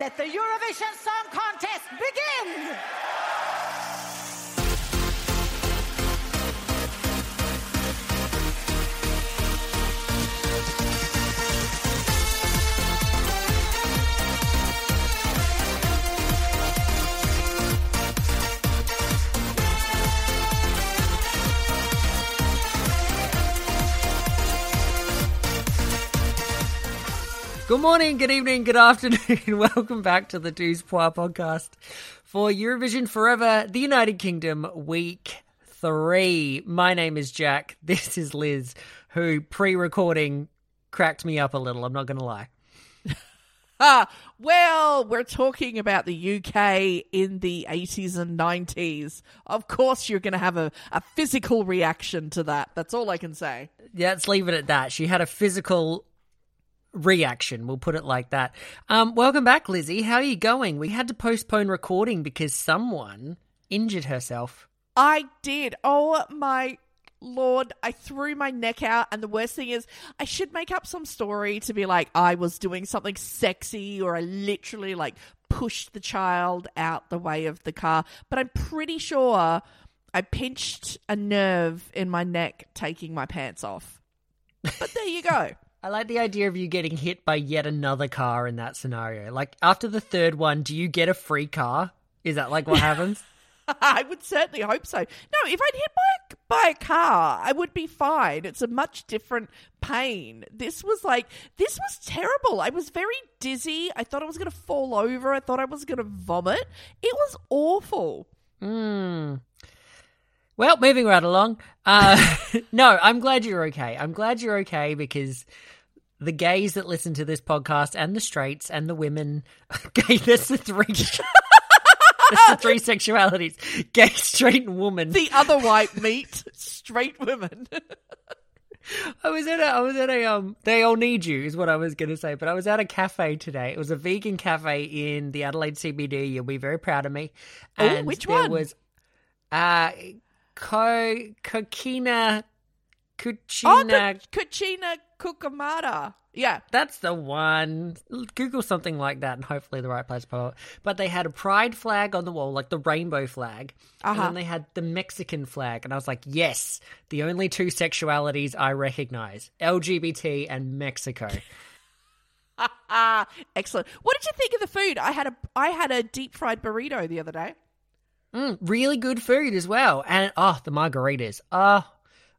Let the Eurovision Song Contest begin! Good morning, good evening, good afternoon. Welcome back to the Douze Poir podcast for Eurovision Forever, the United Kingdom, week three. My name is Jack. This is Liz, who pre recording cracked me up a little. I'm not going to lie. Ah, well, we're talking about the UK in the 80s and 90s. Of course, you're going to have a, a physical reaction to that. That's all I can say. Yeah, let's leave it at that. She had a physical reaction. We'll put it like that. Um, welcome back, Lizzie. How are you going? We had to postpone recording because someone injured herself. I did. Oh my lord, I threw my neck out, and the worst thing is, I should make up some story to be like I was doing something sexy, or I literally like pushed the child out the way of the car. But I'm pretty sure I pinched a nerve in my neck taking my pants off. But there you go. I like the idea of you getting hit by yet another car in that scenario. Like after the third one, do you get a free car? Is that like what happens? I would certainly hope so. No, if I'd hit by by a car, I would be fine. It's a much different pain. This was like this was terrible. I was very dizzy. I thought I was going to fall over. I thought I was going to vomit. It was awful. Mm. Well, moving right along. Uh, no, I'm glad you're okay. I'm glad you're okay because the gays that listen to this podcast and the straights and the women, gay, that's the three. that's the three sexualities: gay, straight, and woman. The other white meat, straight women. I was at a, I was at a, um, they all need you is what I was going to say, but I was at a cafe today. It was a vegan cafe in the Adelaide CBD. You'll be very proud of me. Oh, which there one? was, uh, Oh, Kuchina. the Cucina Cucamata. Yeah. That's the one. Google something like that and hopefully the right place to pop up. But they had a pride flag on the wall, like the rainbow flag. And Uh-huh. then they had the Mexican flag. And I was like, yes, the only two sexualities I recognize LGBT and Mexico. Ah, excellent. What did you think of the food? I had a I had a deep fried burrito the other day. Mm, really good food as well. And oh, the margaritas. Oh,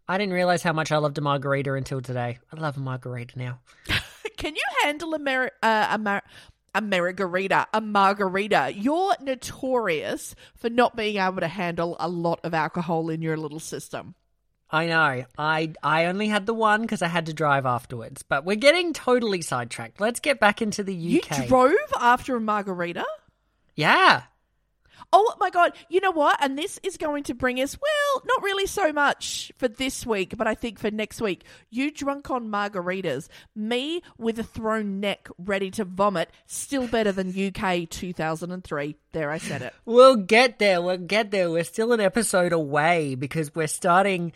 I didn't realize how much I loved a margarita until today. I love a margarita now. Can you handle a mar- uh, a mar- a margarita? A margarita. You're notorious for not being able to handle a lot of alcohol in your little system. I know. I I only had the one because I had to drive afterwards. But we're getting totally sidetracked. Let's get back into the UK. You drove after a margarita? yeah. Oh my god, you know what? And this is going to bring us, well, not really so much for this week, but I think for next week. You drunk on margaritas, me with a thrown neck ready to vomit, still better than UK 2003. There, I said it. We'll get there. We'll get there. We're still an episode away because we're starting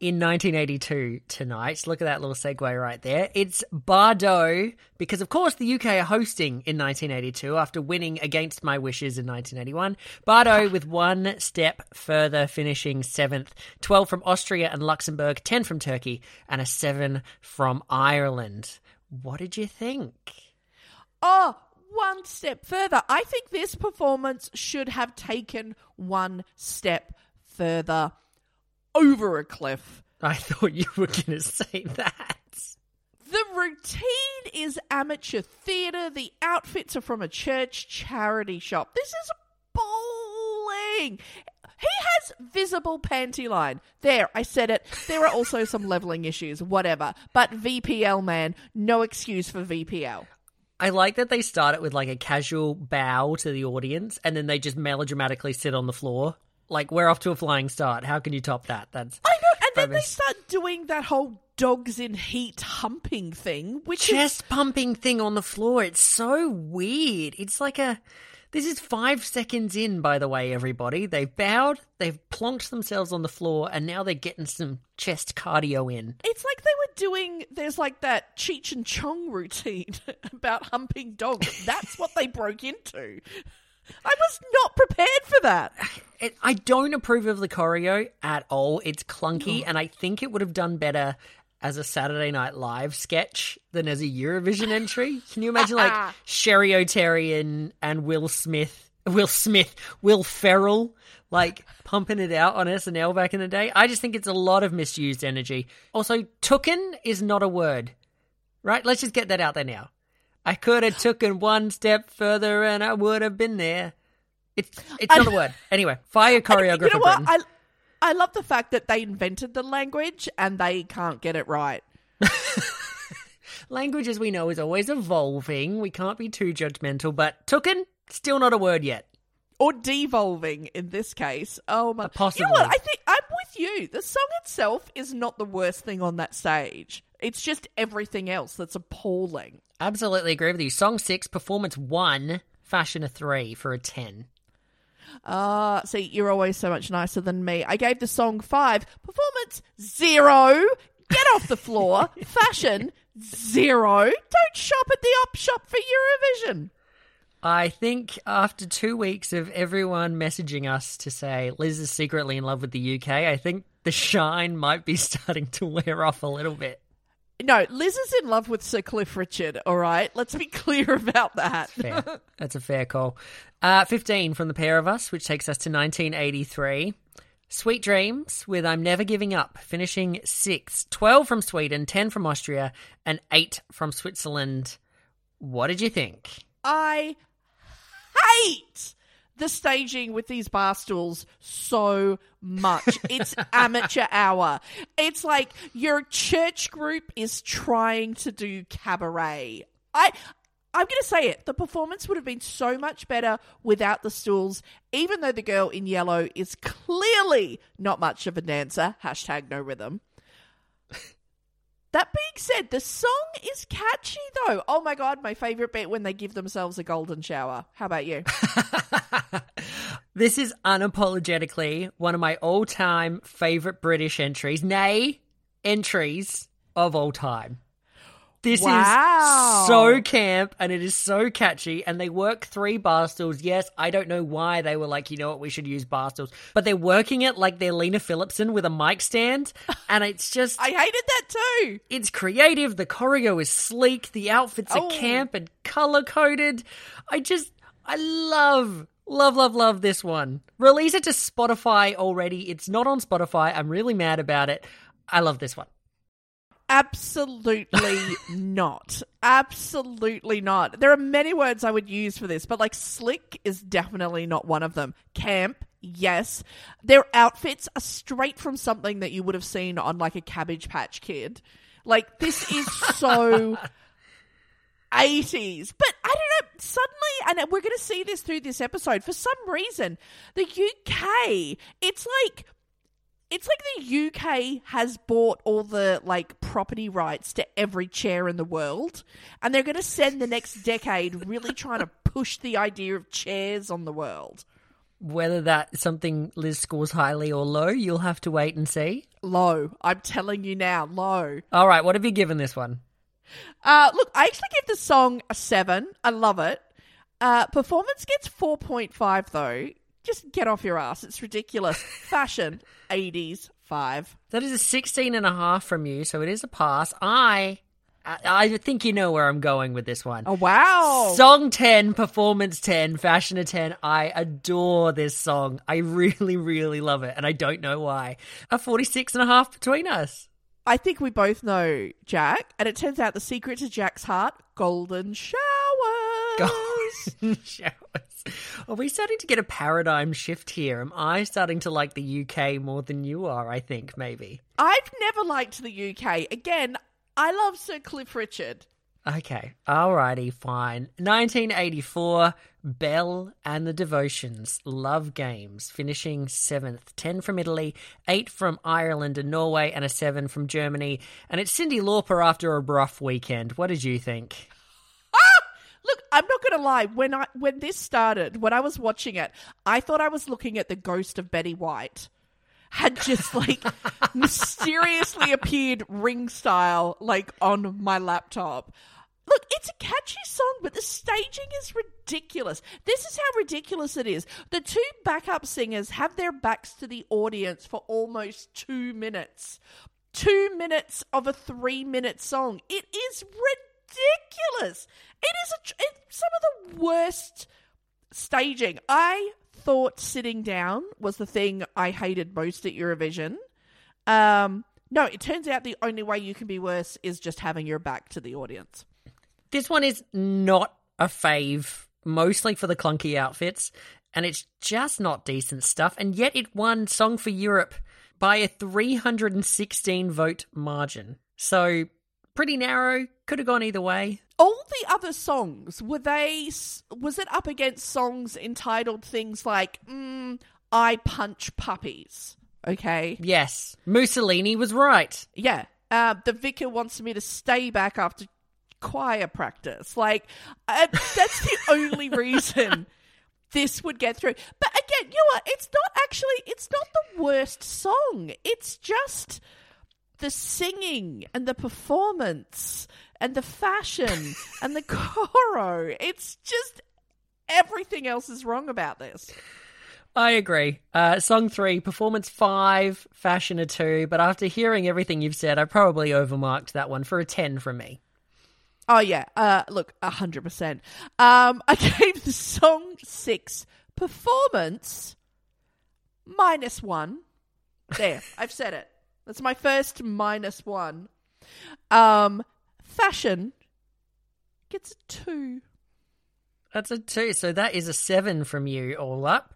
in 1982 tonight. Look at that little segue right there. It's Bardo because, of course, the UK are hosting in 1982 after winning against my wishes in 1981. Bardo ah. with one step further, finishing seventh. 12 from Austria and Luxembourg, 10 from Turkey, and a 7 from Ireland. What did you think? Oh, one step further. I think this performance should have taken one step further over a cliff. I thought you were going to say that. The routine is amateur theatre. The outfits are from a church charity shop. This is bowling. He has visible panty line. There, I said it. There are also some leveling issues, whatever. But VPL, man, no excuse for VPL. I like that they start it with like a casual bow to the audience and then they just melodramatically sit on the floor Like we're off to a flying start. How can you top that? That's I know, and then they start doing that whole dogs in heat humping thing, which is chest pumping thing on the floor. It's so weird. It's like a. This is five seconds in, by the way, everybody. They've bowed, they've plonked themselves on the floor, and now they're getting some chest cardio in. It's like they were doing. There's like that Cheech and Chong routine about humping dogs. That's what they broke into. I was not prepared for that. It, I don't approve of the choreo at all. It's clunky, and I think it would have done better as a Saturday Night Live sketch than as a Eurovision entry. Can you imagine, like Cheri Oteri and, and Will Smith, Will Smith, Will Ferrell, like pumping it out on SNL back in the day? I just think it's a lot of misused energy. Also, tooken is not a word, right? Let's just get that out there now. I could have taken one step further, and I would have been there. It's it's not a word. Anyway, fire choreographer. you know what? Britain. I I love the fact that they invented the language and they can't get it right. Language, as we know, is always evolving. We can't be too judgmental, but tooken, still not a word yet. Or devolving in this case. Oh my! possibly. You know what? I think I'm with you. The song itself is not the worst thing on that stage. It's just everything else that's appalling. Absolutely agree with you. Song six, performance one, fashion a three for a ten. Ah, see, you're always so much nicer than me. I gave the song five, performance zero. Get off the floor. Fashion zero. Don't shop at the op shop for Eurovision. I think after two weeks of everyone messaging us to say Liz is secretly in love with the UK, I think the shine might be starting to wear off a little bit. No, Liz is in love with Sir Cliff Richard, all right? Let's be clear about that. Fair. That's a fair call. Uh, 15 from the pair of us, which takes us to 1983. Sweet Dreams with I'm Never Giving Up, finishing sixth. 12 from Sweden, 10 from Austria, and 8 from Switzerland. What did you think? I hate the staging with these bar stools so much. It's amateur hour. It's like your church group is trying to do cabaret. I I'm going to say it. The performance would have been so much better without the stools, even though the girl in yellow is clearly not much of a dancer. Hashtag no rhythm. That being said, the song is catchy though. Oh my god, my favorite bit when they give themselves a golden shower. How about you? This is unapologetically one of my all time favourite British entries, nay, entries of all time. This Wow. is so camp and it is so catchy, and they work three bar stools. Yes, I don't know why they were like, you know what, we should use bar stools, but they're working it like they're Lena Philipsson with a mic stand, and it's just. I hated that too. It's creative. The choreo is sleek. The outfits Oh. are camp and color coded. I just, I love, love, love, love this one. Release it to Spotify already. It's not on Spotify. I'm really mad about it. I love this one. Absolutely not. Absolutely not. There are many words I would use for this, but like slick is definitely not one of them. Camp, yes. Their outfits are straight from something that you would have seen on like a Cabbage Patch Kid. Like this is so 80s. But I don't know, suddenly, and we're going to see this through this episode, for some reason, the UK, it's like it's like the UK has bought all the like property rights to every chair in the world, and they're going to spend the next decade really trying to push the idea of chairs on the world. Whether that's something Liz scores highly or low, you'll have to wait and see. Low, I'm telling you now, low. All right, what have you given this one? Uh, look, I actually give the song a seven. I love it. Uh, performance gets four point five though. Just get off your ass. It's ridiculous. Fashion, eighties, five. That is a 16 and a half from you, so it is a pass. I, I, I think you know where I'm going with this one. Oh wow! Song 10, performance 10, fashion a 10. I adore this song. I really, really love it, and I don't know why. A 46 and a half between us. I think we both know Jack, and it turns out the secret to Jack's heart: golden showers. Golden showers. Are we starting to get a paradigm shift here? Am I starting to like the UK more than you are? I think maybe. I've never liked the UK. Again, I love Sir Cliff Richard. Okay, alrighty, fine. 1984, Belle and the Devotions, Love Games, finishing seventh. 10 from Italy, 8 from Ireland and Norway, and a 7 from Germany. And it's Cyndi Lauper after a rough weekend. What did you think? Look, I'm not going to lie. When I when this started, when I was watching it, I thought I was looking at the ghost of Betty White. Had just like mysteriously appeared ring style like on my laptop. Look, it's a catchy song, but the staging is ridiculous. This is how ridiculous it is. The two backup singers have their backs to the audience for almost two minutes. Two minutes of a three minute song. It is ridiculous. It is a, some of the worst staging. I thought sitting down was the thing I hated most at Eurovision. Um, no, it turns out the only way you can be worse is just having your back to the audience. This one is not a fave, mostly for the clunky outfits, and it's just not decent stuff, and yet it won Song for Europe by a 316 vote margin. So, pretty narrow, could have gone either way. All the other songs were they? Was it up against songs entitled things like mm, "I Punch Puppies"? Okay, Yes, Mussolini was right. yeah. Uh, the vicar wants me to stay back after choir practice. Like uh, that's the only reason this would get through. But again, you know what? It's not actually. It's not the worst song. It's just the singing and the performance and the fashion and the choro. It's just everything else is wrong about this. I agree. Uh, song three, performance five, fashion a two, but after hearing everything you've said, I probably overmarked that one for a 10 from me. Oh yeah, uh, look, hundred percent. Um, I gave the song six performance minus one. There, I've said it. That's my first minus one. Um, fashion gets a two. That's a two, so that is a seven from you all up.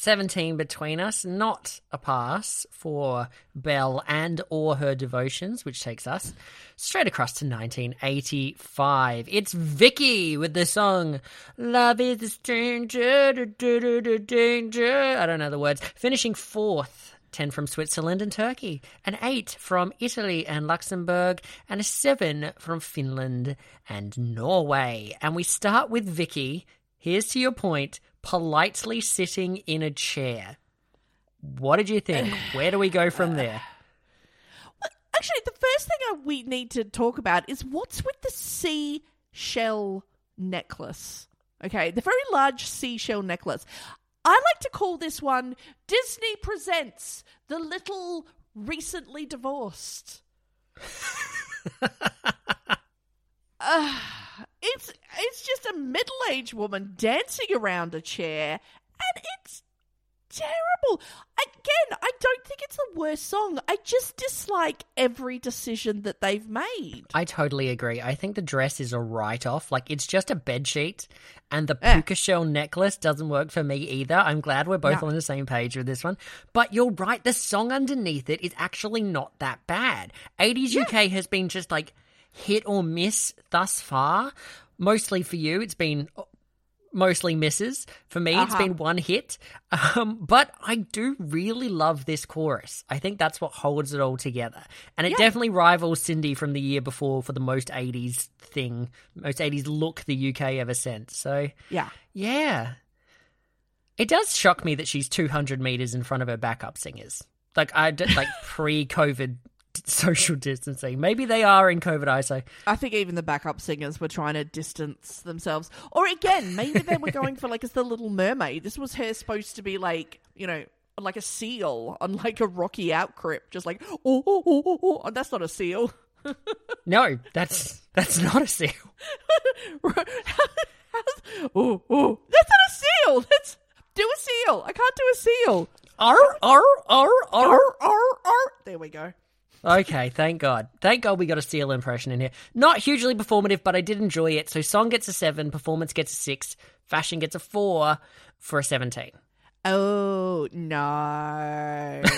17 between us, not a pass for Belle and or her devotions, which takes us straight across to 1985. It's Vikki with the song Love is a Stranger, do, do, do, danger. I don't know the words. Finishing fourth. 10 from Switzerland and Turkey, an 8 from Italy and Luxembourg, and a 7 from Finland and Norway. And we start with Vikki. Here's to your point politely sitting in a chair. What did you think? Where do we go from there? Actually, the first thing I, we need to talk about is what's with the seashell necklace. Okay, the very large seashell necklace. I like to call this one Disney Presents the Little Recently Divorced. uh, it's it's just a middle aged woman dancing around a chair, and it's terrible. Again, I don't think it's the worst song. I just dislike every decision that they've made. I totally agree. I think the dress is a write off. Like, it's just a bed sheet, and the Eh. puka shell necklace doesn't work for me either. I'm glad we're both No. on the same page with this one. But you're right, the song underneath it is actually not that bad. 80s UK has been just like hit or miss thus far. Mostly for you, it's been mostly misses. For me, it's Uh-huh. been one hit. Um, but I do really love this chorus. I think that's what holds it all together. And it Yeah. definitely rivals Cindy from the year before for the most 80s thing, most 80s look the UK ever sent. So, Yeah. yeah. It does shock me that she's 200 meters in front of her backup singers. Like, I did, like pre COVID social distancing. Maybe they are in COVID ISO. I think even the backup singers were trying to distance themselves. Or again, maybe they were going for like as the Little Mermaid. This was her supposed to be like, you know, like a seal on like a rocky outcrop, just like oh, oh, oh, oh, oh. That's not a seal. No, that's that's not a seal. oh, oh, that's not a seal. That's do a seal. I can't do a seal. Arr, arr, arr. Arr, arr, arr. There we go. Okay, thank God. Thank God we got a seal impression in here. Not hugely performative, but I did enjoy it. So song gets a seven, performance gets a six, fashion gets a four for a seventeen. Oh no!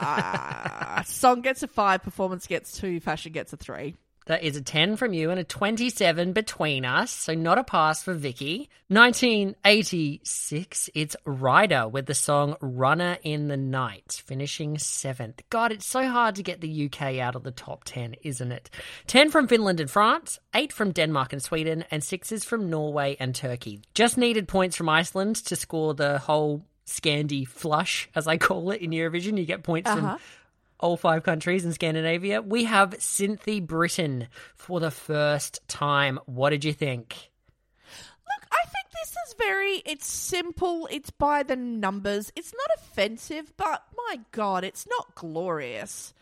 Ah, song gets a five, performance gets two, fashion gets a three. That is a 10 from you and a 27 between us, so not a pass for Vikki. 1986, it's Ryder with the song Runner in the Night, finishing seventh. God, it's so hard to get the UK out of the top 10, isn't it? 10 from Finland and France, 8 from Denmark and Sweden, and 6 from Norway and Turkey. Just needed points from Iceland to score the whole Scandi flush, as I call it in Eurovision. You get points Uh-huh. from all five countries in Scandinavia. We have Cynthia Britain for the first time. What did you think? Look, I think this is very. It's simple. It's by the numbers. It's not offensive, but my God, it's not glorious.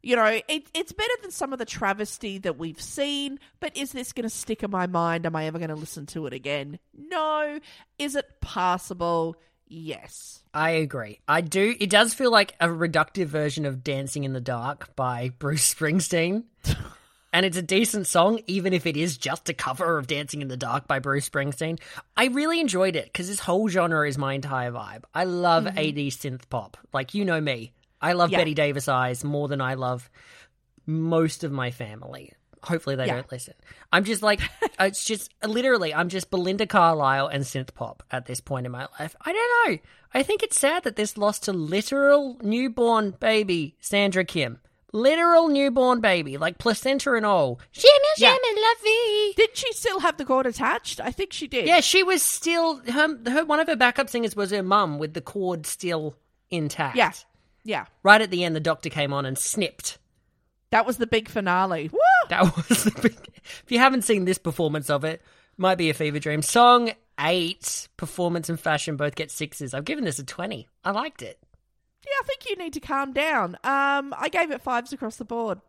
You know, it, it's better than some of the travesty that we've seen, but is this going to stick in my mind? Am I ever going to listen to it again? No. Is it passable? Yes. I agree. I do. It does feel like a reductive version of Dancing in the Dark by Bruce Springsteen. and it's a decent song, even if it is just a cover of Dancing in the Dark by Bruce Springsteen. I really enjoyed it because this whole genre is my entire vibe. I love mm-hmm. 80s synth pop. Like, you know me. I love Yeah. Bette Davis Eyes more than I love most of my family. Hopefully they Yeah. don't listen. I'm just like, it's just literally, I'm just Belinda Carlisle and synth pop at this point in my life. I don't know. I think it's sad that this lost to literal newborn baby Sandra Kim. Literal newborn baby, like placenta and all. Shimmy, Yeah. shimmy, lovey. Did she still have the cord attached? I think she did. Yeah, she was still her, her. One of her backup singers was her mum with the cord still intact. Yeah. Yeah. Right at the end, the doctor came on and snipped That was the big finale. Woo! That was the big. If you haven't seen this performance of it, might be a fever dream. Song eight, performance and fashion both get sixes. I've given this a twenty. I liked it. Yeah, I think you need to calm down. Um, I gave it fives across the board.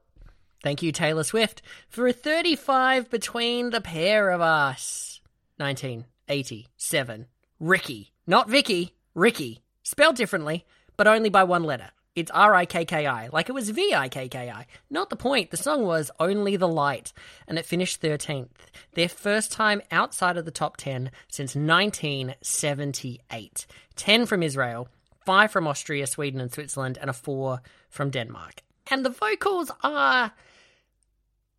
Thank you, Taylor Swift, for a thirty-five between the pair of us. Nineteen eighty-seven. Rikki, not Vikki. Rikki, spelled differently, but only by one letter. It's R I K K I, like it was V I K K I. Not the point. The song was Only the Light, and it finished 13th. Their first time outside of the top 10 since 1978. 10 from Israel, 5 from Austria, Sweden, and Switzerland, and a 4 from Denmark. And the vocals are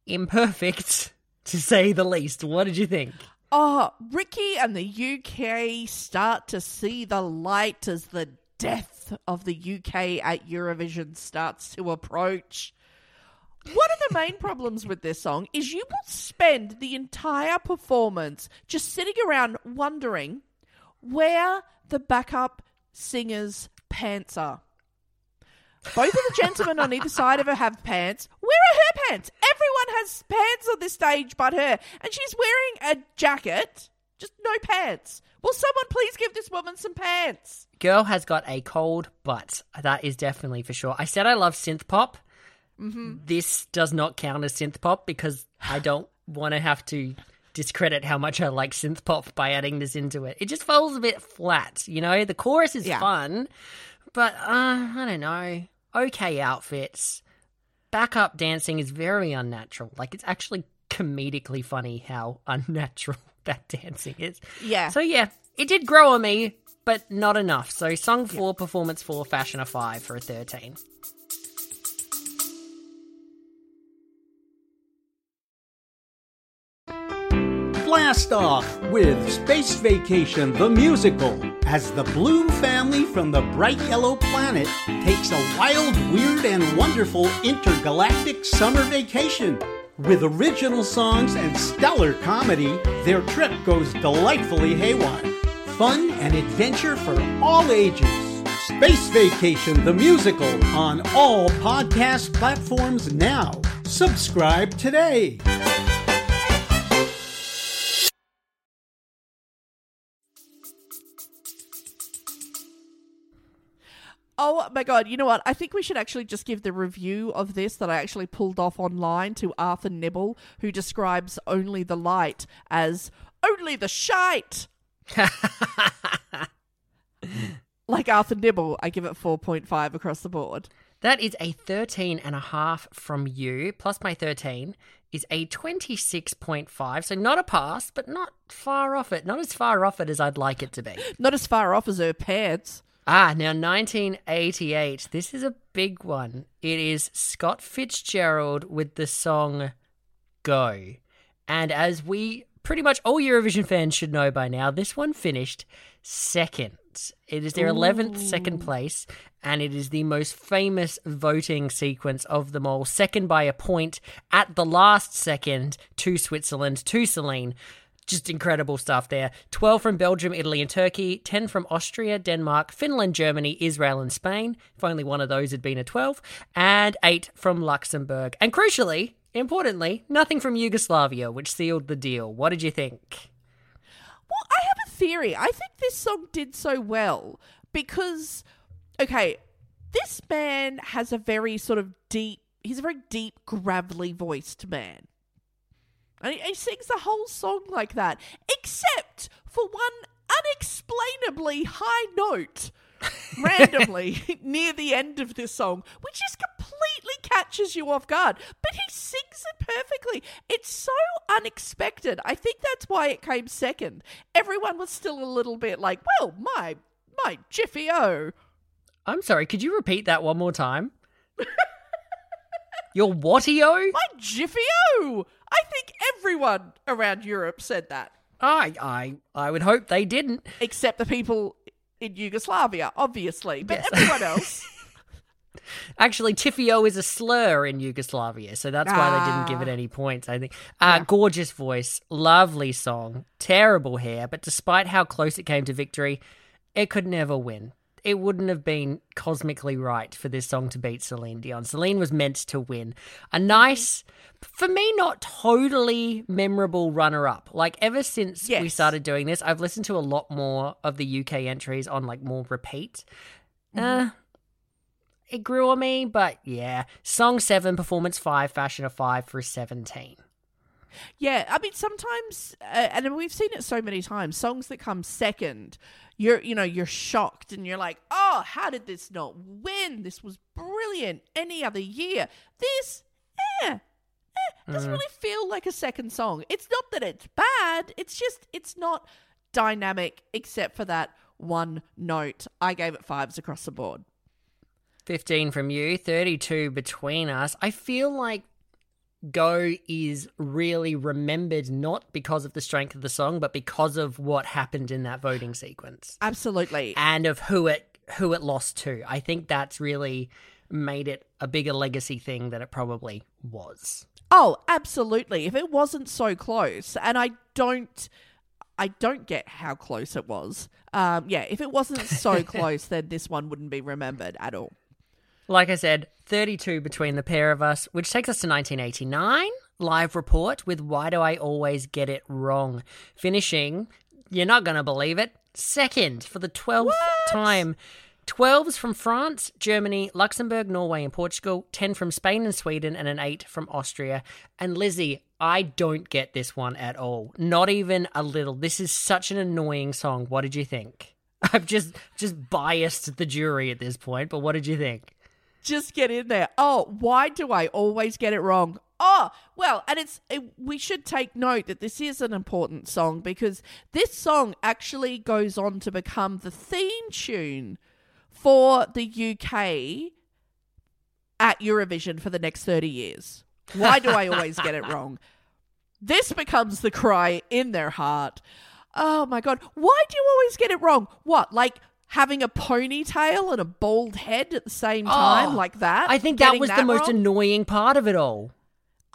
imperfect, to say the least. What did you think? Oh, Rikki and the UK start to see the light as the death of the UK at Eurovision starts to approach. One of the main problems with this song is you will spend the entire performance just sitting around wondering where the backup singer's pants are. Both of the gentlemen on either side of her have pants. Where are her pants? Everyone has pants on this stage but her. And she's wearing a jacket, just no pants. Will someone please give this woman some pants? Girl has got a cold butt. That is definitely for sure. I said I love synth pop. This does not count as synth pop because I don't want to have to discredit how much I like synth pop by adding this into it. It just falls a bit flat, you know? The chorus is Yeah. fun, but uh, I don't know. Okay outfits. Backup dancing is very unnatural. Like, it's actually comedically funny how unnatural that dancing is. Yeah. So yeah, it did grow on me, but not enough. So song four, performance four, fashion a five for a thirteen. Blast off with Space Vacation the Musical as the Bloom family from the bright yellow planet takes a wild, weird, and wonderful intergalactic summer vacation. With original songs and stellar comedy, their trip goes delightfully haywire. Fun and adventure for all ages. Space Vacation the Musical on all podcast platforms now. Subscribe today. Oh my god, you know what? I think we should actually just give the review of this that I actually pulled off online to Arthur Nibble, who describes Only the Light as only the shite. like Arthur Nibble, I give it 4.5 across the board. That is a 13 and a half from you, plus my 13 is a 26.5. So not a pass, but not far off it. Not as far off it as I'd like it to be. Not as far off as her pants. Ah, now 1988. This is a big one. It is Scott Fitzgerald with the song go. And as we pretty much all Eurovision fans should know by now, this one finished second. It is their 11th second place, and it is the most famous voting sequence of them all. Second by a point at the last second to Switzerland, to Celine. Just incredible stuff there. 12 from Belgium, Italy, and Turkey. 10 from Austria, Denmark, Finland, Germany, Israel, and Spain. If only one of those had been a 12. And 8 from Luxembourg. And crucially, importantly, nothing from Yugoslavia, which sealed the deal. What did you think? Well, I have a theory. I think this song did so well because, okay, this man has a very sort of deep, he's a very deep, gravelly voiced man. And he, he sings the whole song like that, except for one unexplainably high note randomly near the end of this song, which just completely catches you off guard. But he sings it perfectly. It's so unexpected. I think that's why it came second. Everyone was still a little bit like, well, my my Jiffy O. I'm sorry, could you repeat that one more time? Your whatio? My Jiffy O. I think everyone around Europe said that. I I I would hope they didn't. Except the people in Yugoslavia, obviously. But Yes. everyone else. Actually, Tifio is a slur in Yugoslavia, so that's why they didn't give it Ah. any points, I think. Uh, Gorgeous voice, lovely song, terrible hair, but despite how close it came to victory, it could never win. It wouldn't have been cosmically right for this song to beat Celine Dion. Celine was meant to win. A nice, for me, not totally memorable runner up. Like, ever since we started doing this, I've listened to a lot more of the UK entries on, like, more repeat. Mm-hmm. Uh, it grew on me, but yeah. Song 7, performance 5, fashion a 5 for 17. Yeah, I mean sometimes, uh, and we've seen it so many times. Songs that come second, you're you know you're shocked and you're like, oh, how did this not win? This was brilliant. Any other year, this, eh, eh, doesn't really feel like a second song. It's not that it's bad. It's just it's not dynamic except for that one note. I gave it fives across the board. 15 from you, 32 between us. I feel like Go is really remembered not because of the strength of the song, but because of what happened in that voting sequence Absolutely. and of who it who it lost to. I think that's really made it a bigger legacy thing than it probably was. Oh, absolutely. If it wasn't so close, and I don't I don't get how close it was. Um yeah, if it wasn't so close, then this one wouldn't be remembered at all. Like I said, 32 between the pair of us, which takes us to 1989. Live report with Why Do I Always Get It Wrong? Finishing, you're not going to believe it, second for the 12th time. 12s from France, Germany, Luxembourg, Norway, and Portugal, 10 from Spain and Sweden, and an 8 from Austria. And Lizzie, I don't get this one at all. Not even a little. This is such an annoying song. What did you think? I've just just biased the jury at this point, but what did you think? Just get in there. Oh, why do I always get it wrong? Oh, well, and it's it, we should take note that this is an important song because this song actually goes on to become the theme tune for the UK at Eurovision for the next 30 years. Why do I always get it wrong? This becomes the cry in their heart. Oh my god, why do you always get it wrong? What, like having a ponytail and a bald head at the same oh, time, Oh, like that? I think that was the most wrong? annoying part of it all.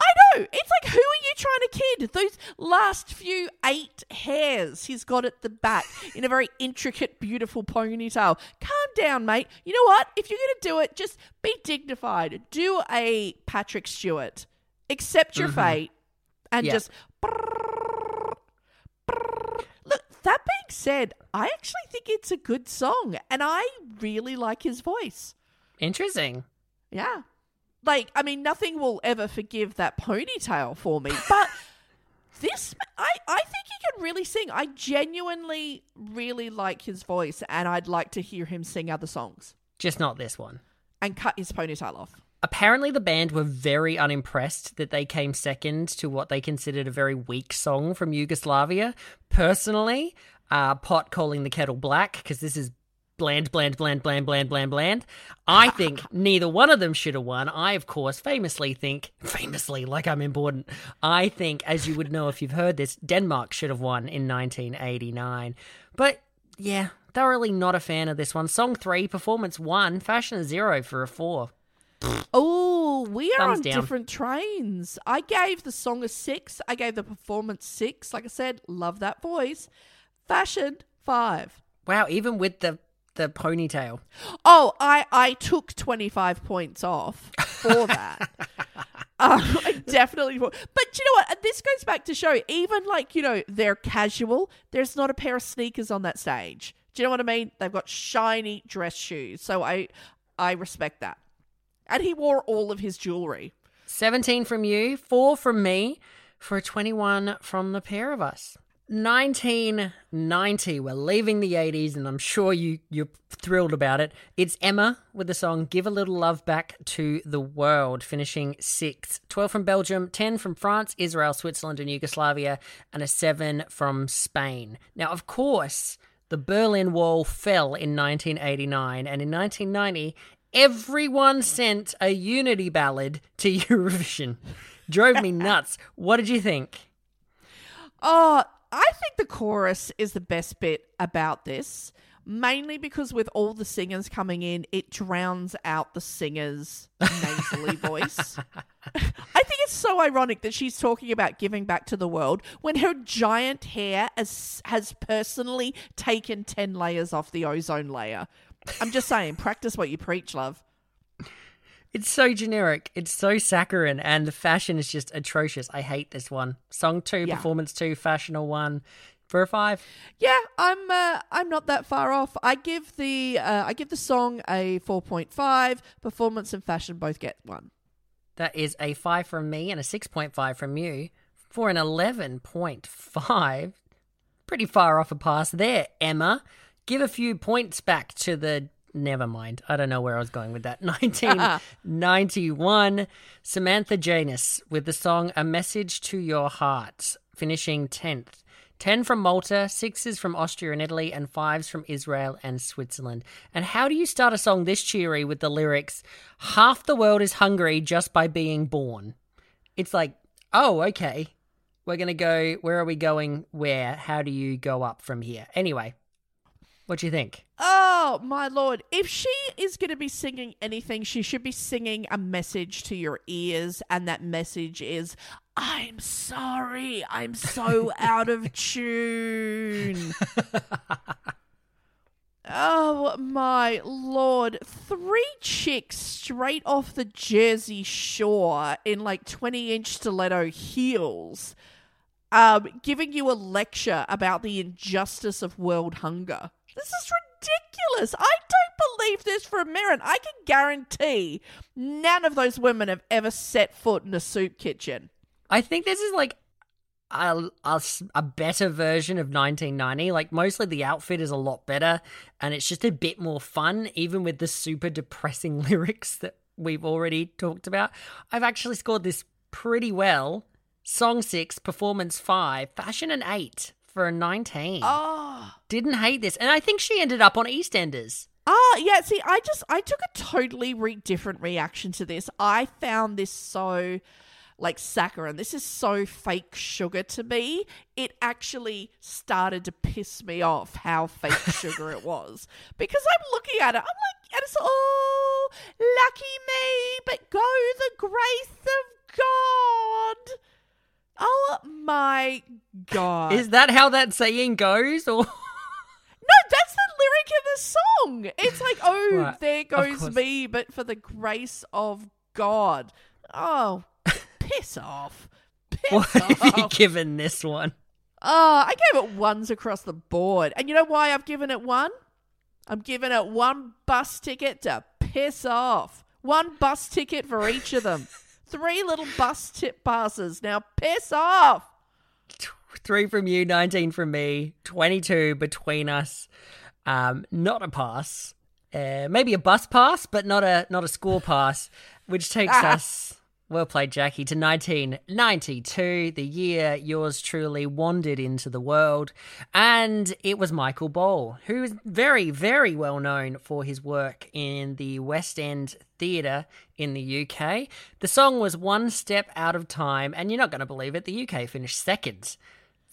I know. It's like, who are you trying to kid? Those last few eight hairs he's got at the back in a very intricate, beautiful ponytail. Calm down, mate. You know what? If you're going to do it, just be dignified. Do a Patrick Stewart. Accept your mm-hmm. fate and just. Look, that being said, I actually think it's a good song and I really like his voice. Interesting. Yeah. Like, I mean, nothing will ever forgive that ponytail for me, but this, I, I think he can really sing. I genuinely really like his voice, and I'd like to hear him sing other songs Just not this one. and cut his ponytail off. Apparently, the band were very unimpressed that they came second to what they considered a very weak song from Yugoslavia. Personally, uh, Pot calling the kettle black, because this is bland, bland, bland, bland, bland, bland, bland. I think neither one of them should have won. I, of course, famously think, famously, like I'm important, I think, as you would know if you've heard this, Denmark should have won in 1989. But yeah, thoroughly not a fan of this one. Song three, performance one, fashion a zero for a four. Oh, we are Thumbs on down. different trains. I gave the song a six. I gave the performance six. Like I said, love that voice. Fashion five. Wow, even with the the ponytail. Oh, I I took twenty five points off for that. um, I definitely, but you know what? This goes back to show even like you know they're casual. There's not a pair of sneakers on that stage. Do you know what I mean? They've got shiny dress shoes, so I I respect that. And he wore all of his jewelry. 17 from you, 4 from me, for a 21 from the pair of us. 1990, we're leaving the 80s, and I'm sure you, you're thrilled about it. It's Emma with the song Give a Little Love Back to the World, finishing sixth. 12 from Belgium, 10 from France, Israel, Switzerland, and Yugoslavia, and a 7 from Spain. Now, of course, the Berlin Wall fell in 1989, and in 1990, everyone sent a unity ballad to Eurovision. Drove me nuts. What did you think? Oh, I think the chorus is the best bit about this, mainly because with all the singers coming in, it drowns out the singer's nasally voice. I think it's so ironic that she's talking about giving back to the world when her giant hair has, has personally taken 10 layers off the ozone layer. I'm just saying, practice what you preach, love. It's so generic. It's so saccharine, and the fashion is just atrocious. I hate this one. Song two, Yeah. performance two, fashional one, for a five. Yeah, I'm uh, I'm not that far off. I give the uh, I give the song a 4.5. Performance and fashion both get one. That is a five from me and a six point five from you for an eleven point five. Pretty far off a pass there, Emma. Give a few points back to the. Never mind. I don't know where I was going with that. 1991. Samantha Janus with the song A Message to Your Heart, finishing 10th. 10 from Malta, 6s from Austria and Italy, and 5s from Israel and Switzerland. And how do you start a song this cheery with the lyrics, Half the world is hungry just by being born? It's like, oh, okay. We're going to go, where are we going? Where? How do you go up from here? Anyway, what do you think? Oh my lord! If she is going to be singing anything, she should be singing a message to your ears, and that message is, "I'm sorry, I'm so out of tune." Oh my lord. Three chicks straight off the Jersey shore in like 20 inch stiletto heels, um, giving you a lecture about the injustice of world hunger. This is ridiculous. I don't believe this for a minute. I can guarantee none of those women have ever set foot in a soup kitchen. I think this is like a a better version of 1990. Like, mostly the outfit is a lot better, and it's just a bit more fun, even with the super depressing lyrics that we've already talked about. I've actually scored this pretty well. Song six, performance five, fashion an eight for a 19. Oh. Didn't hate this. And I think she ended up on EastEnders. Ah, yeah. See, I just I took a totally re- different reaction to this. I found this so like saccharine. This is so fake sugar to me. It actually started to piss me off how fake sugar it was because I'm looking at it. I'm like, and it's oh, lucky me, but go the grace of God. Oh my God! Is that how that saying goes? Or No, that's the lyric in the song. It's like, oh, Right, there goes me, but for the grace of God. Oh, piss off. Piss what have you given this one? Oh, I gave it ones across the board. And you know why I've given it one? I'm giving it one bus ticket to piss off. One bus ticket for each of them. Three little bus tip passes. Now piss off. Three from you, 19 from me, 22 between us. Um, not a pass. Uh, maybe a bus pass, but not a not a score pass, which takes us Well played, Jackie, to 1992, the year yours truly wandered into the world. And it was Michael Ball, who is very, very well known for his work in the West End Theatre in the UK. The song was One Step Out of Time, and you're not going to believe it, the UK finished second.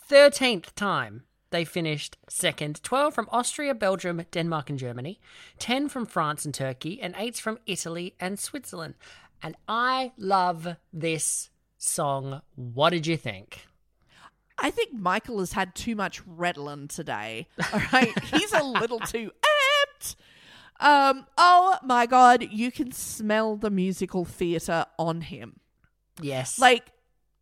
13th time they finished second, 12 from Austria, Belgium, Denmark, and Germany, 10 from France and Turkey, and 8 from Italy and Switzerland. And I love this song. What did you think? I think Michael has had too much Redolin today. All right, he's a little too amped. Um, oh my god, you can smell the musical theatre on him. Yes. Like,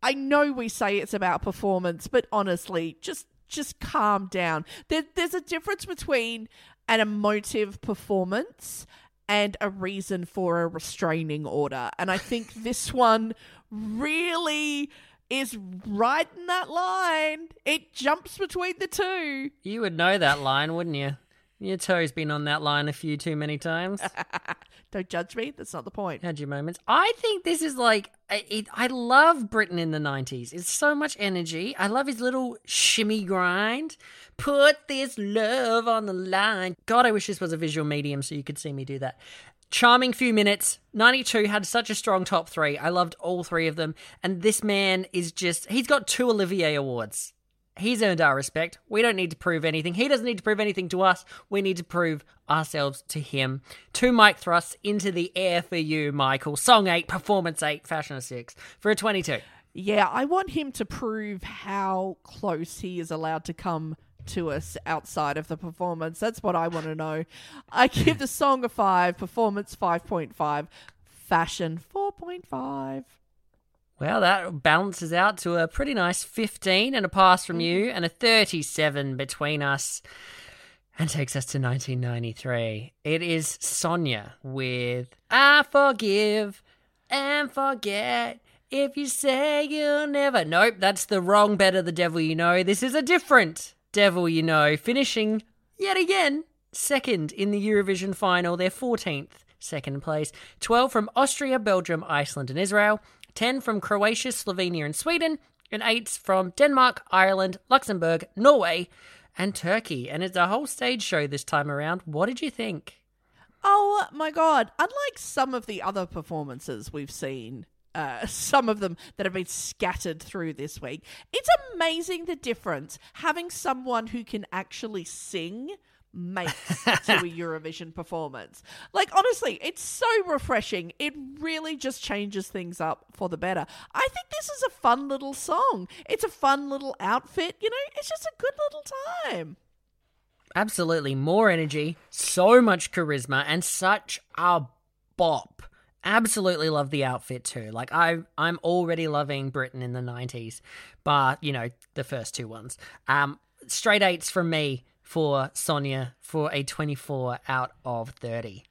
I know we say it's about performance, but honestly, just just calm down. There, there's a difference between an emotive performance and a reason for a restraining order. And I think this one really is right in that line. It jumps between the two. you would know that line, wouldn't you? Your toe's been on that line a few too many times. Don't judge me. That's not the point. Had your moments. I think this is like I, it, I love Britain in the '90s. It's so much energy. I love his little shimmy grind. Put this love on the line. God, I wish this was a visual medium so you could see me do that. Charming few minutes. 92 had such a strong top three. I loved all three of them. And this man is just, he's got two Olivier Awards. He's earned our respect. We don't need to prove anything. He doesn't need to prove anything to us. We need to prove ourselves to him. Two mic thrusts into the air for you, Michael. Song 8, performance 8, fashion 6 for a 22. Yeah, I want him to prove how close he is allowed to come to us outside of the performance. That's what I want to know. I give the song a 5, performance 5.5, fashion 4.5. Well, that balances out to a pretty nice 15 and a pass from mm-hmm. you and a 37 between us and takes us to 1993. It is Sonia with I forgive and forget. If you say you'll never. Nope, that's the wrong Better the Devil You Know. This is a different Devil You Know, finishing yet again second in the Eurovision final, their 14th second place. 12 from Austria, Belgium, Iceland, and Israel. 10 from Croatia, Slovenia, and Sweden. And 8 from Denmark, Ireland, Luxembourg, Norway, and Turkey. And it's a whole stage show this time around. What did you think? Oh my god. Unlike some of the other performances we've seen, uh, some of them that have been scattered through this week, it's amazing the difference having someone who can actually sing makes to a Eurovision performance. Like, honestly, it's so refreshing. It really just changes things up for the better. I think this is a fun little song. It's a fun little outfit. You know, it's just a good little time. Absolutely. More energy, so much charisma, and such a bop. Absolutely love the outfit too. Like I I'm already loving Britain in the 90s, but you know, the first two ones. Um straight eights from me for Sonia for a 24 out of 30.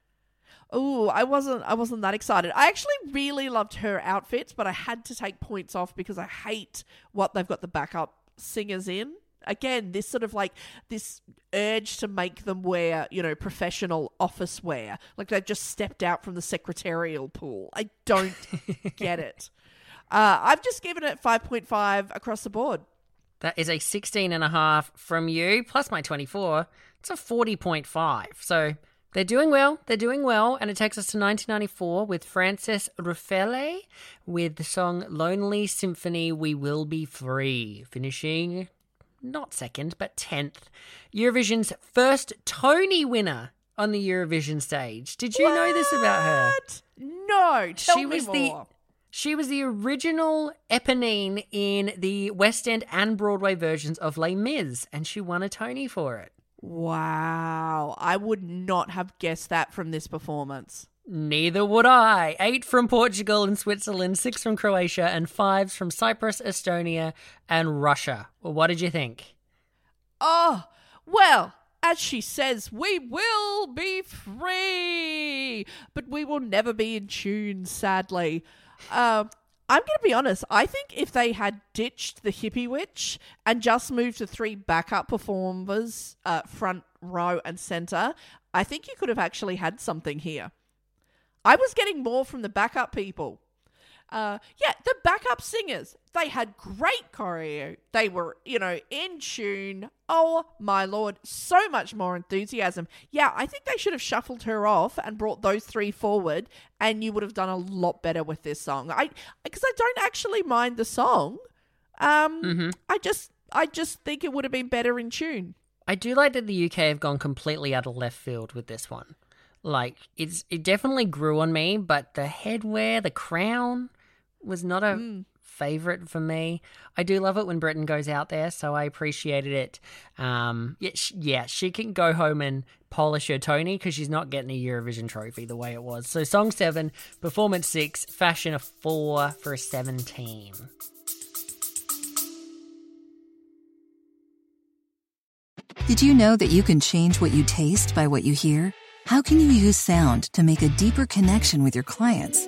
Oh, I wasn't I wasn't that excited. I actually really loved her outfits, but I had to take points off because I hate what they've got the backup singers in. Again, this sort of like this urge to make them wear, you know, professional office wear. Like they've just stepped out from the secretarial pool. I don't get it. Uh, I've just given it 5.5 across the board. That is a 16 and a half from you plus my 24. It's a 40.5. So they're doing well. They're doing well. And it takes us to 1994 with Frances Ruffelle with the song Lonely Symphony We Will Be Free, finishing not second, but 10th. Eurovision's first Tony winner on the Eurovision stage. Did you know this about her? What? No, she was the more. She was the original Eponine in the West End and Broadway versions of Les Mis, and she won a Tony for it. Wow, I would not have guessed that from this performance. Neither would I. Eight from Portugal and Switzerland, six from Croatia, and fives from Cyprus, Estonia, and Russia. Well, what did you think? Oh, well, as she says, we will be free, but we will never be in tune, sadly. Um, I'm going to be honest. I think if they had ditched the hippie witch and just moved to three backup performers, uh, front row and center, I think you could have actually had something here. I was getting more from the backup people. Uh, yeah, the backup singers, they had great choreo. They were, you know, in tune. Oh my lord, so much more enthusiasm. Yeah, I think they should have shuffled her off and brought those three forward, and you would have done a lot better with this song. I because I don't actually mind the song. Um, I just, I just think it would have been better in tune. I do like that the UK have gone completely out of left field with this one. Like it's it definitely grew on me, but the headwear, the crown was not a favorite for me. I do love it when Britain goes out there, so I appreciated it. Um, yeah, sh- yeah, she can go home and polish her Tony because she's not getting a Eurovision trophy the way it was. So song seven, performance six, fashion a four for a seventeen. Did you know that you can change what you taste by what you hear? How can you use sound to make a deeper connection with your clients?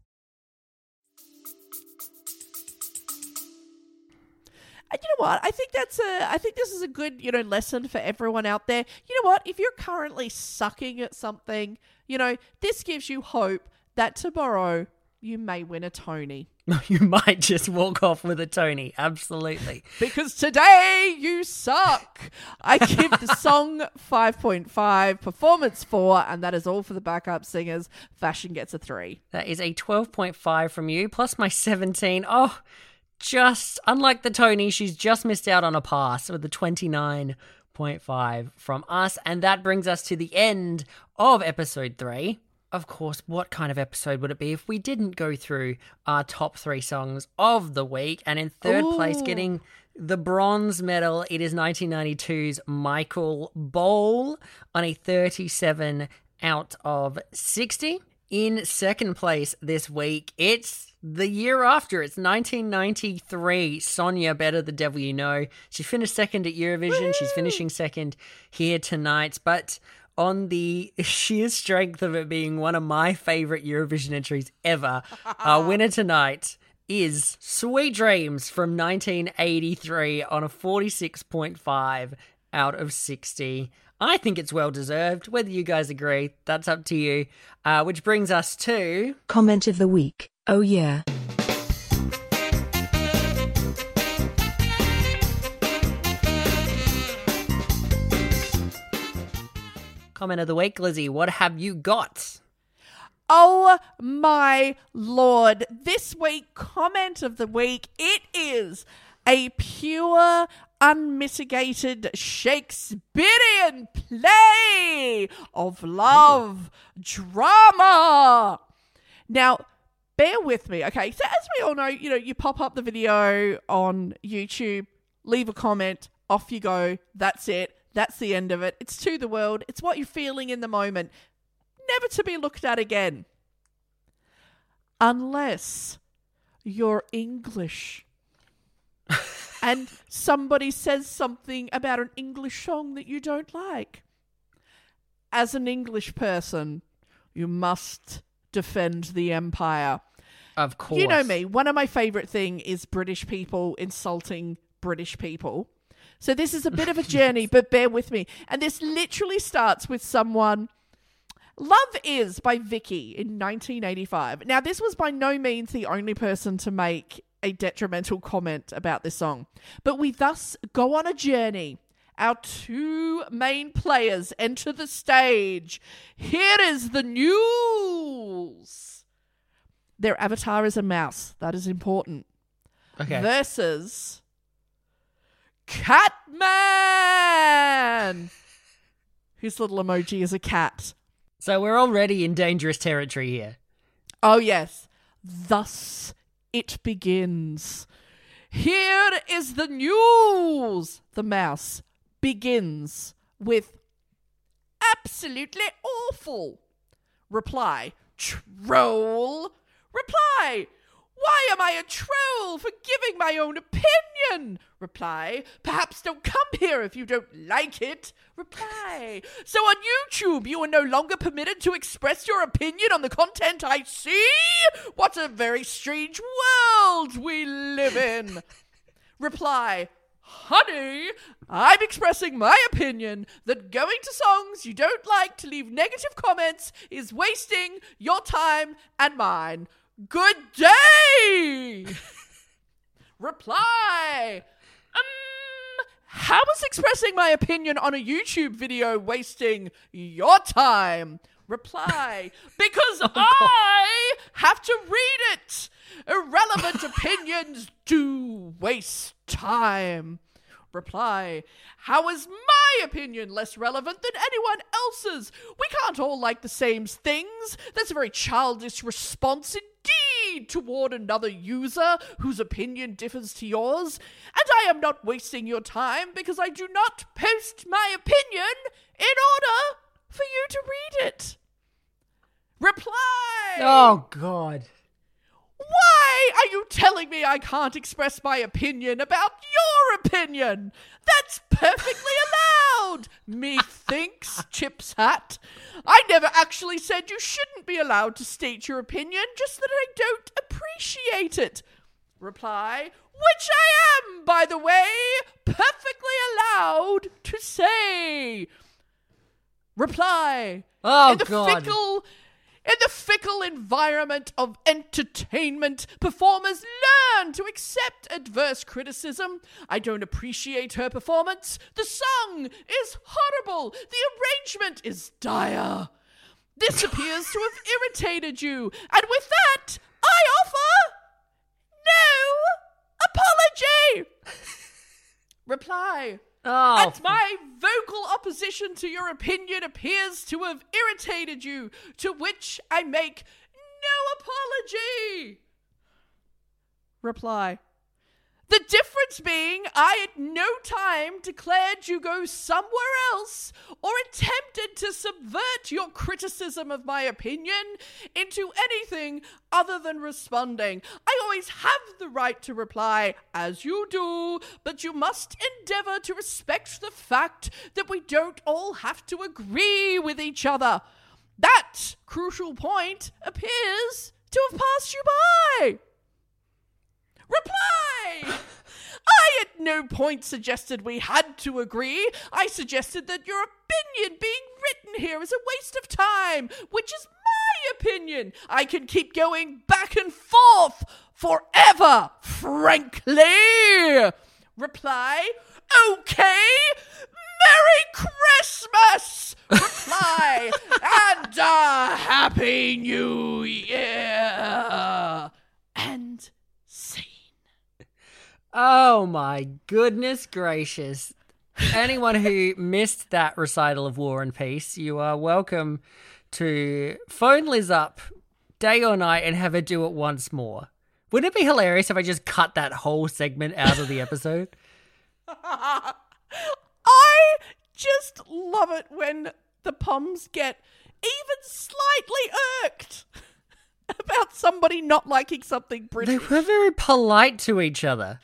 And you know what? I think that's a. I think this is a good, you know, lesson for everyone out there. You know what? If you're currently sucking at something, you know, this gives you hope that tomorrow you may win a Tony. you might just walk off with a Tony. Absolutely. Because today you suck. I give the song 5.5, performance 4, and that is all for the backup singers. Fashion gets a 3. That is a 12.5 from you, plus my 17. Oh, just unlike the Tony, she's just missed out on a pass with the 29.5 from us. And that brings us to the end of episode three. Of course, what kind of episode would it be if we didn't go through our top three songs of the week? And in third place, getting the bronze medal, it is 1992's Michael Ball on a 37 out of 60. In second place this week, it's the year after. It's 1993. Sonia, Better the Devil You Know. She finished second at Eurovision. She's finishing second here tonight. But on the sheer strength of it being one of my favorite Eurovision entries ever, our winner tonight is Sweet Dreams from 1983 on a 46.5 out of 60. I think it's well deserved. Whether you guys agree, that's up to you. Uh, which brings us to Comment of the week. Oh yeah. comment of the week, Lizzie. What have you got? Oh my lord. This week, comment of the week, it is a pure, unmitigated Shakespearean play of love drama. Now, bear with me, okay? So, as we all know, you know, you pop up the video on YouTube, leave a comment, off you go. That's it. That's the end of it. It's to the world. It's what you're feeling in the moment. Never to be looked at again. Unless you're English. and somebody says something about an English song that you don't like. As an English person, you must defend the empire. Of course. You know me. One of my favorite thing is British people insulting British people. So this is a bit of a journey, but bear with me. And this literally starts with someone. Love Is by Vikki in 1985. Now, this was by no means the only person to make a detrimental comment about this song, but we thus go on a journey. Our two main players enter the stage. Here is the news. Their avatar is a mouse. That is important. Okay. Versus Catman. whose little emoji is a cat. so we're already in dangerous territory here. Oh, yes. Thus it begins. Here is the news. The mouse begins with absolutely awful. Reply, troll. Reply, Why am I a troll for giving my own opinion? Reply. Perhaps don't come here if you don't like it. Reply. So on YouTube, you are no longer permitted to express your opinion on the content I see? What a very strange world we live in. Reply. Honey, I'm expressing my opinion that going to songs you don't like to leave negative comments is wasting your time and mine. Good day! Reply. Um, how is expressing my opinion on a YouTube video wasting your time? Reply. Because I have to read it. Irrelevant opinions do waste time. Reply. How is my opinion less relevant than anyone else's? We can't all like the same things. That's a very childish response indeed toward another user whose opinion differs to yours. And I am not wasting your time because I do not post my opinion in order for you to read it. Reply. Oh God. Why are you telling me I can't express my opinion about your opinion? That's perfectly allowed, methinks Chips Hat. I never actually said you shouldn't be allowed to state your opinion, just that I don't appreciate it. Reply, which I am, by the way, perfectly allowed to say. Reply. Oh, in the God. fickle in the fickle environment of entertainment, performers learn to accept adverse criticism. I don't appreciate her performance. The song is horrible. The arrangement is dire. This appears to have irritated you, and with that, I offer no apology. Reply. Oh, And my vocal opposition to your opinion appears to have irritated you, to which I make no apology. Reply. The difference being, I at no time declared you go somewhere else or attempted to subvert your criticism of my opinion into anything other than responding. I always have the right to reply, as you do, but you must endeavor to respect the fact that we don't all have to agree with each other. That crucial point appears to have passed you by. Reply! I at no point suggested we had to agree. I suggested that your opinion being written here is a waste of time, which is my opinion. I can keep going back and forth forever, frankly. Reply, okay. Merry Christmas! Reply, and a Happy New Year! And scene. Oh my goodness gracious. Anyone who missed that recital of War and Peace, you are welcome to phone Liz up day or night and have her do it once more. Wouldn't it be hilarious if I just cut that whole segment out of the episode? I just love it when the Poms get even slightly irked about somebody not liking something British. they were very polite to each other.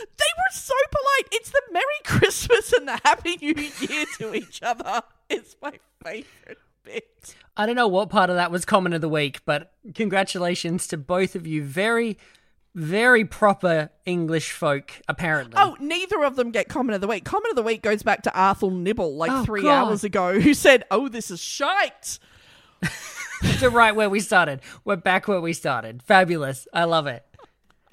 They were so polite. It's the Merry Christmas and the Happy New Year to each other. It's my favorite bit. I don't know what part of that was comment of the week, but congratulations to both of you. Very, very proper English folk, apparently. Oh, neither of them get comment of the week. Comment of the week goes back to Arthur Nibble like Oh, three God. hours ago, who said, "Oh, this is shite." So right where we started. We're back where we started. Fabulous. I love it.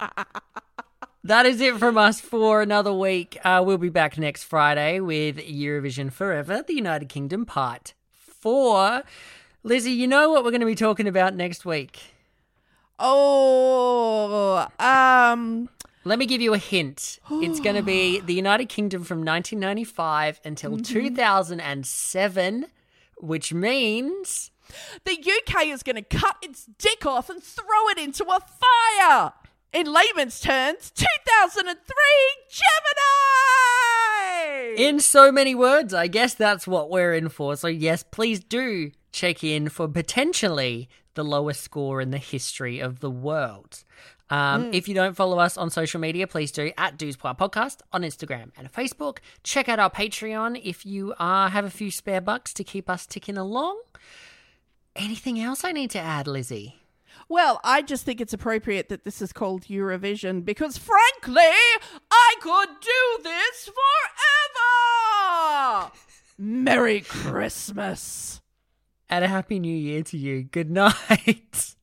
that is it from us for another week. Uh, we'll be back next Friday with Eurovision Forever, the United Kingdom Part 4. Lizzie, you know what we're going to be talking about next week. Oh, um, Let me give you a hint. It's going to be the United Kingdom from 1995 until 2007, which means the UK is going to cut its dick off and throw it into a fire. In layman's terms, 2003 Jemini. In so many words, I guess that's what we're in for. So, yes, please do check in for potentially the lowest score in the history of the world. Um, If you don't follow us on social media, please do at Dewspoir Podcast on Instagram and Facebook. Check out our Patreon if you uh, have a few spare bucks to keep us ticking along. Anything else I need to add, Lizzie? Well, I just think it's appropriate that this is called Eurovision because, frankly, I could do this forever. Merry Christmas. And a happy new year to you. Good night.